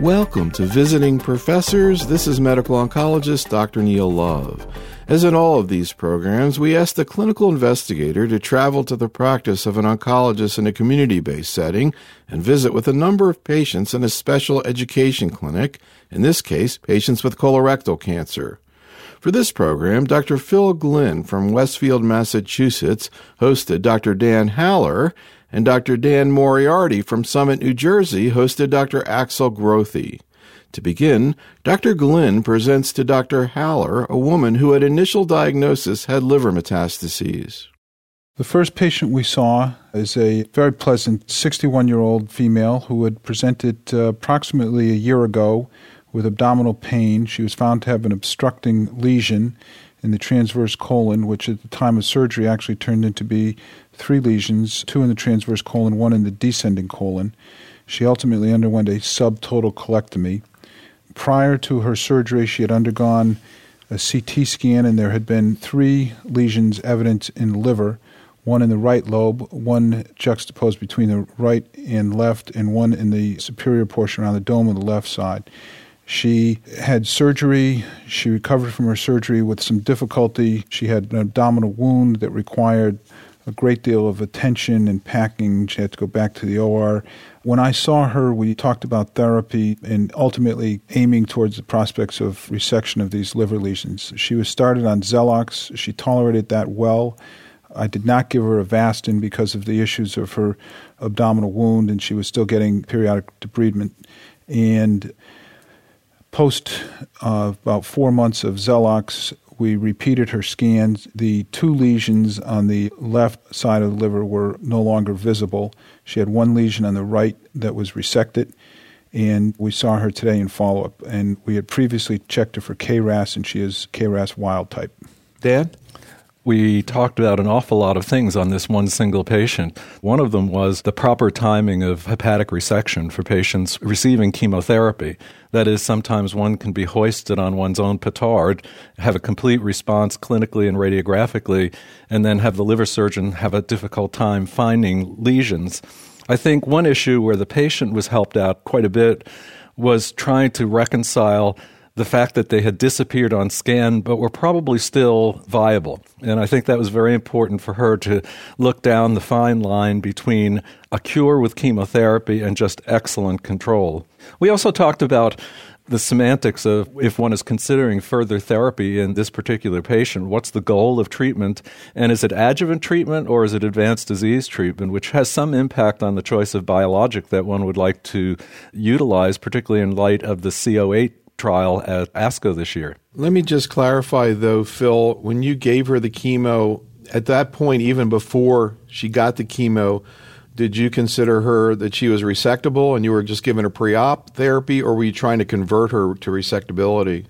Welcome to Visiting Professors. This is medical oncologist Dr. Neil Love. As in all of these programs, we ask the clinical investigator to travel to the practice of an oncologist in a community based setting and visit with a number of patients in a special education clinic, in this case, patients with colorectal cancer. For this program, Dr. Phil Glynn from Westfield, Massachusetts, hosted Dr. Dan Haller and Dr. Dan Moriarty from Summit, New Jersey hosted Dr. Axel Grothey. To begin, Dr. Glynn presents to Dr. Haller a woman who at initial diagnosis had liver metastases. The first patient we saw is a very pleasant 61 year old female who had presented uh, approximately a year ago with abdominal pain. She was found to have an obstructing lesion in the transverse colon, which at the time of surgery actually turned into be three lesions, two in the transverse colon, one in the descending colon. She ultimately underwent a subtotal colectomy. Prior to her surgery, she had undergone a CT scan, and there had been three lesions evident in the liver one in the right lobe, one juxtaposed between the right and left, and one in the superior portion around the dome of the left side. She had surgery. She recovered from her surgery with some difficulty. She had an abdominal wound that required a great deal of attention and packing. She had to go back to the OR. When I saw her, we talked about therapy and ultimately aiming towards the prospects of resection of these liver lesions. She was started on Xelox. She tolerated that well. I did not give her Avastin because of the issues of her abdominal wound, and she was still getting periodic debridement. And post uh, about four months of Xelox, we repeated her scans. The two lesions on the left side of the liver were no longer visible. She had one lesion on the right that was resected, and we saw her today in follow up. And we had previously checked her for KRAS, and she is KRAS wild type. Dan? We talked about an awful lot of things on this one single patient. One of them was the proper timing of hepatic resection for patients receiving chemotherapy. That is, sometimes one can be hoisted on one's own petard, have a complete response clinically and radiographically, and then have the liver surgeon have a difficult time finding lesions. I think one issue where the patient was helped out quite a bit was trying to reconcile the fact that they had disappeared on scan but were probably still viable. And I think that was very important for her to look down the fine line between a cure with chemotherapy and just excellent control. We also talked about the semantics of if one is considering further therapy in this particular patient, what's the goal of treatment? And is it adjuvant treatment or is it advanced disease treatment, which has some impact on the choice of biologic that one would like to utilize, particularly in light of the C-08 trial at ASCO this year. Let me just clarify, though, Phil, when you gave her the chemo, at that point, even before she got the chemo, did you consider her that she was resectable and you were just giving her pre op therapy, or were you trying to convert her to resectability?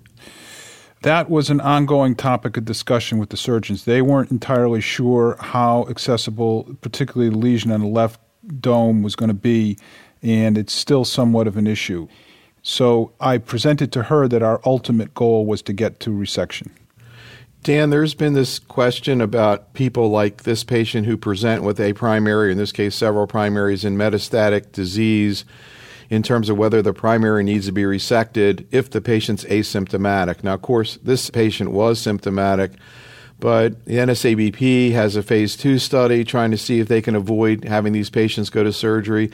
That was an ongoing topic of discussion with the surgeons. They weren't entirely sure how accessible, particularly the lesion on the left dome, was going to be, and it's still somewhat of an issue. So I presented to her that our ultimate goal was to get to resection. Dan, there's been this question about people like this patient who present with a primary, in this case, several primaries in metastatic disease, in terms of whether the primary needs to be resected if the patient's asymptomatic. Now, of course, this patient was symptomatic, but the NSABP has a phase two study trying to see if they can avoid having these patients go to surgery.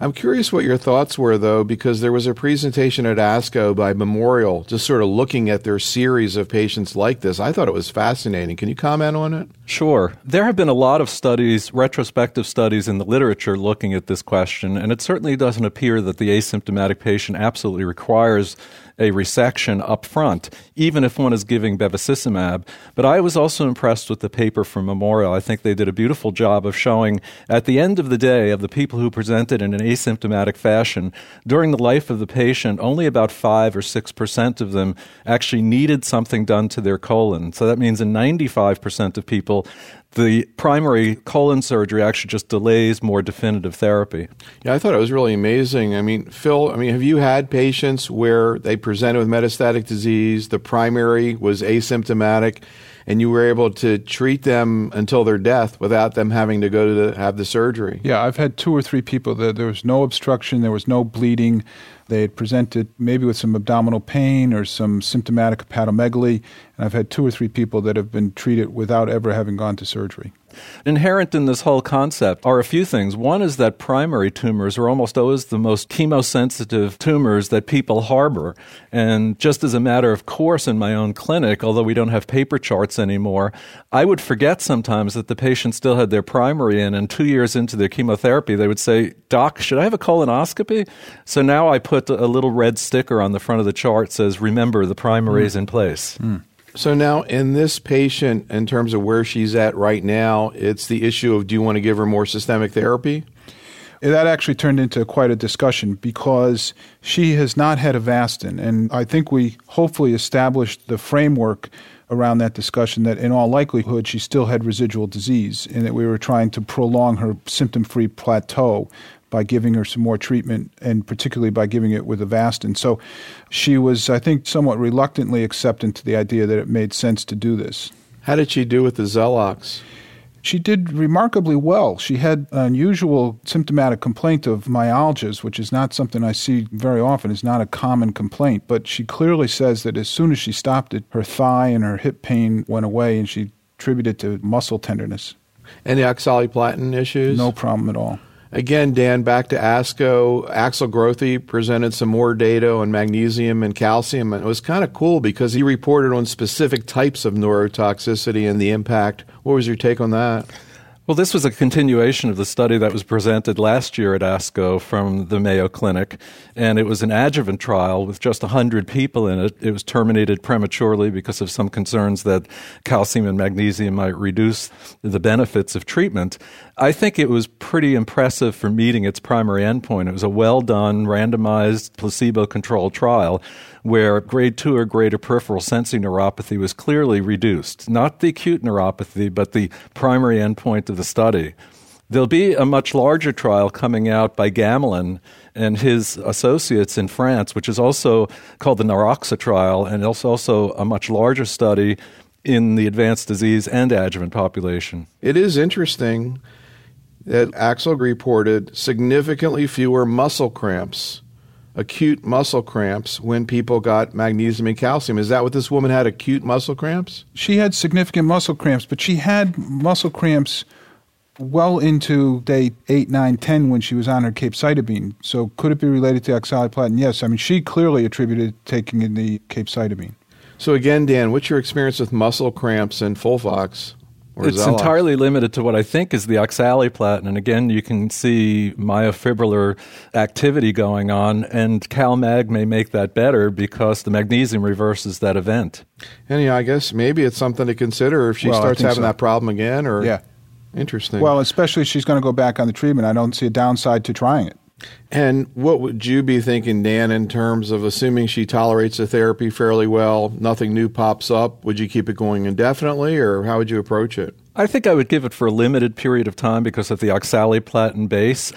I'm curious what your thoughts were, though, because there was a presentation at ASCO by Memorial just sort of looking at their series of patients like this. I thought it was fascinating. Can you comment on it? Sure. There have been a lot of studies, retrospective studies in the literature looking at this question, and it certainly doesn't appear that the asymptomatic patient absolutely requires a resection up front, even if one is giving bevacizumab. But I was also impressed with the paper from Memorial. I think they did a beautiful job of showing at the end of the day of the people who presented in an asymptomatic fashion, during the life of the patient, only about 5 or 6% of them actually needed something done to their colon. So that means in 95% of people, the primary colon surgery actually just delays more definitive therapy. Yeah, I thought it was really amazing. I mean, Phil, I mean, have you had patients where they presented with metastatic disease, the primary was asymptomatic, and you were able to treat them until their death without them having to go to the, have the surgery. Yeah, I've had two or three people that there was no obstruction, there was no bleeding. They had presented maybe with some abdominal pain or some symptomatic hepatomegaly, and I've had two or three people that have been treated without ever having gone to surgery. Inherent in this whole concept are a few things. One is that primary tumors are almost always the most chemosensitive tumors that people harbor. And just as a matter of course in my own clinic, although we don't have paper charts anymore, I would forget sometimes that the patient still had their primary in, and two years into their chemotherapy, they would say, Doc, should I have a colonoscopy? So now I put a little red sticker on the front of the chart that says, Remember, the primary mm. is in place. Mm. So now, in this patient, in terms of where she's at right now, it's the issue of do you want to give her more systemic therapy? That actually turned into quite a discussion because she has not had Avastin. And I think we hopefully established the framework around that discussion that in all likelihood she still had residual disease and that we were trying to prolong her symptom free plateau by giving her some more treatment, and particularly by giving it with Avastin. So she was, I think, somewhat reluctantly acceptant to the idea that it made sense to do this. How did she do with the Xelox? She did remarkably well. She had an unusual symptomatic complaint of myalgias, which is not something I see very often, is not a common complaint. But she clearly says that as soon as she stopped it, her thigh and her hip pain went away, and she attributed it to muscle tenderness. Any oxaliplatin issues? No problem at all. Again, Dan, back to ASCO. Axel Grothey presented some more data on magnesium and calcium. And it was kind of cool because he reported on specific types of neurotoxicity and the impact. What was your take on that? Well, this was a continuation of the study that was presented last year at ASCO from the Mayo Clinic, and it was an adjuvant trial with just 100 people in it. It was terminated prematurely because of some concerns that calcium and magnesium might reduce the benefits of treatment. I think it was pretty impressive for meeting its primary endpoint. It was a well done, randomized, placebo controlled trial where grade 2 or greater peripheral sensing neuropathy was clearly reduced. Not the acute neuropathy, but the primary endpoint of the study. There'll be a much larger trial coming out by Gamelin and his associates in France, which is also called the NEUROXA trial, and it's also a much larger study in the advanced disease and adjuvant population. It is interesting that Axel reported significantly fewer muscle cramps acute muscle cramps when people got magnesium and calcium. Is that what this woman had? Acute muscle cramps? She had significant muscle cramps, but she had muscle cramps well into day 8, 9, 10 when she was on her capecitabine. So could it be related to oxaliplatin? Yes. I mean, she clearly attributed taking in the capecitabine. So again, Dan, what's your experience with muscle cramps and Folfox? it's entirely limited to what I think is the oxaliplatin. And again, you can see myofibrillar activity going on, and CalMag may make that better because the magnesium reverses that event. And yeah, I guess maybe it's something to consider if she well, starts having so. that problem again. Or yeah, interesting. Well, especially if she's going to go back on the treatment, I don't see a downside to trying it. And what would you be thinking, Dan, in terms of assuming she tolerates the therapy fairly well, nothing new pops up? Would you keep it going indefinitely, or how would you approach it? I think I would give it for a limited period of time because of the oxaliplatin base.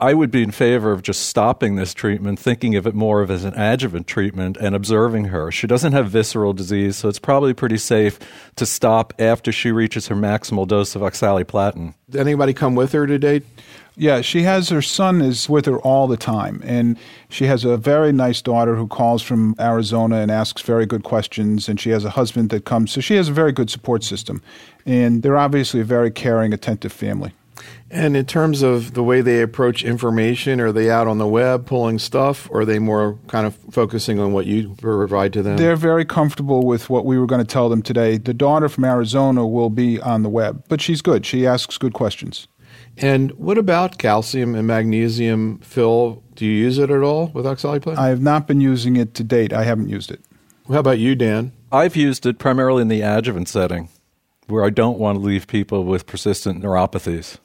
I would be in favor of just stopping this treatment, thinking of it more of as an adjuvant treatment and observing her. She doesn't have visceral disease, so it's probably pretty safe to stop after she reaches her maximal dose of oxaliplatin. Did anybody come with her today? Yeah, she has her son is with her all the time, and she has a very nice daughter who calls from Arizona and asks very good questions, and she has a husband that comes. So she has a very good support system, and they're obviously a very caring, attentive family. And in terms of the way they approach information, are they out on the web pulling stuff, or are they more kind of focusing on what you provide to them? They're very comfortable with what we were going to tell them today. The daughter from Arizona will be on the web, but she's good. She asks good questions. And what about calcium and magnesium, Phil? Do you use it at all with oxaliplatin? I have not been using it to date. I haven't used it. How about you, Dan? I've used it primarily in the adjuvant setting, where I don't want to leave people with persistent neuropathies.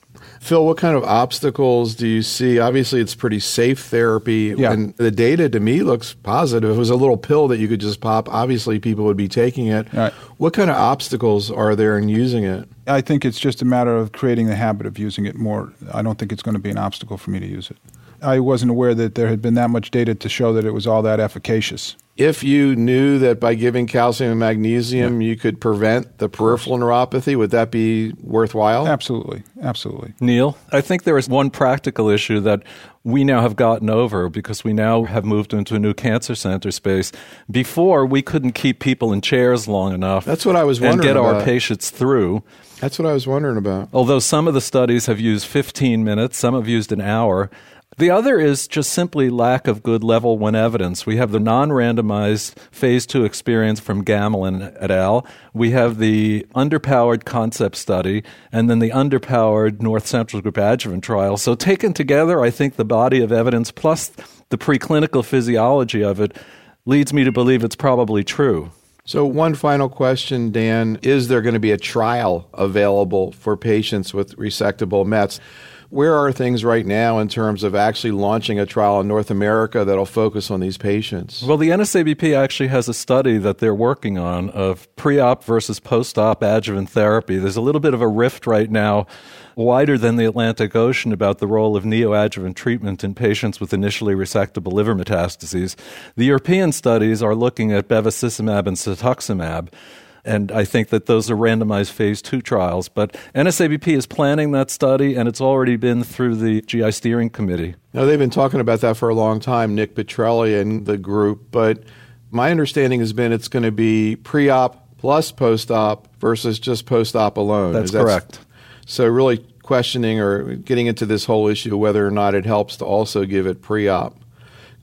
Phil, what kind of obstacles do you see? Obviously, it's pretty safe therapy, yeah. and the data to me looks positive. If it was a little pill that you could just pop, obviously people would be taking it. Right. What kind of obstacles are there in using it? I think it's just a matter of creating the habit of using it more. I don't think it's going to be an obstacle for me to use it. I wasn't aware that there had been that much data to show that it was all that efficacious. If you knew that by giving calcium and magnesium yeah. you could prevent the peripheral neuropathy, would that be worthwhile? Absolutely. Absolutely. Neil, I think there is one practical issue that we now have gotten over because we now have moved into a new cancer center space. Before, we couldn't keep people in chairs long enough. That's what I was wondering. And get about. our patients through. That's what I was wondering about. Although some of the studies have used 15 minutes, some have used an hour. The other is just simply lack of good level one evidence. We have the non randomized phase two experience from Gamelin et al. We have the underpowered concept study and then the underpowered North Central Group adjuvant trial. So, taken together, I think the body of evidence plus the preclinical physiology of it leads me to believe it's probably true. So, one final question, Dan. Is there going to be a trial available for patients with resectable METs? Where are things right now in terms of actually launching a trial in North America that'll focus on these patients? Well, the NSABP actually has a study that they're working on of pre op versus post op adjuvant therapy. There's a little bit of a rift right now wider than the Atlantic Ocean about the role of neoadjuvant treatment in patients with initially resectable liver metastases. The European studies are looking at bevacizumab and cetuximab. And I think that those are randomized phase two trials. But NSABP is planning that study, and it's already been through the GI steering committee. Now, they've been talking about that for a long time, Nick Petrelli and the group. But my understanding has been it's going to be pre op plus post op versus just post op alone. That's correct. So, really questioning or getting into this whole issue of whether or not it helps to also give it pre op.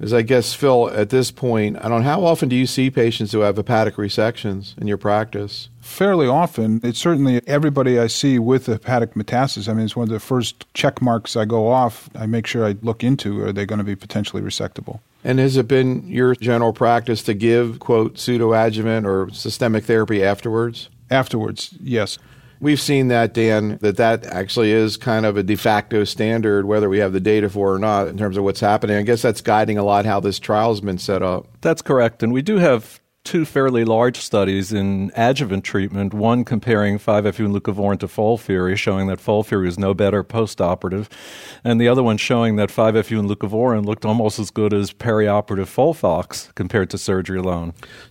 Because I guess, Phil, at this point, I don't know, how often do you see patients who have hepatic resections in your practice? Fairly often. It's certainly everybody I see with hepatic metastasis. I mean, it's one of the first check marks I go off. I make sure I look into are they going to be potentially resectable? And has it been your general practice to give, quote, pseudoadjuvant or systemic therapy afterwards? Afterwards, yes. We've seen that, Dan, that that actually is kind of a de facto standard, whether we have the data for or not, in terms of what's happening. I guess that's guiding a lot how this trial has been set up. That's correct. And we do have two fairly large studies in adjuvant treatment, one comparing 5-FU and leucovorin to FOLFIRI, showing that FOLFIRI is no better post-operative, and the other one showing that 5-FU and leucovorin looked almost as good as perioperative FOLFOX compared to surgery alone.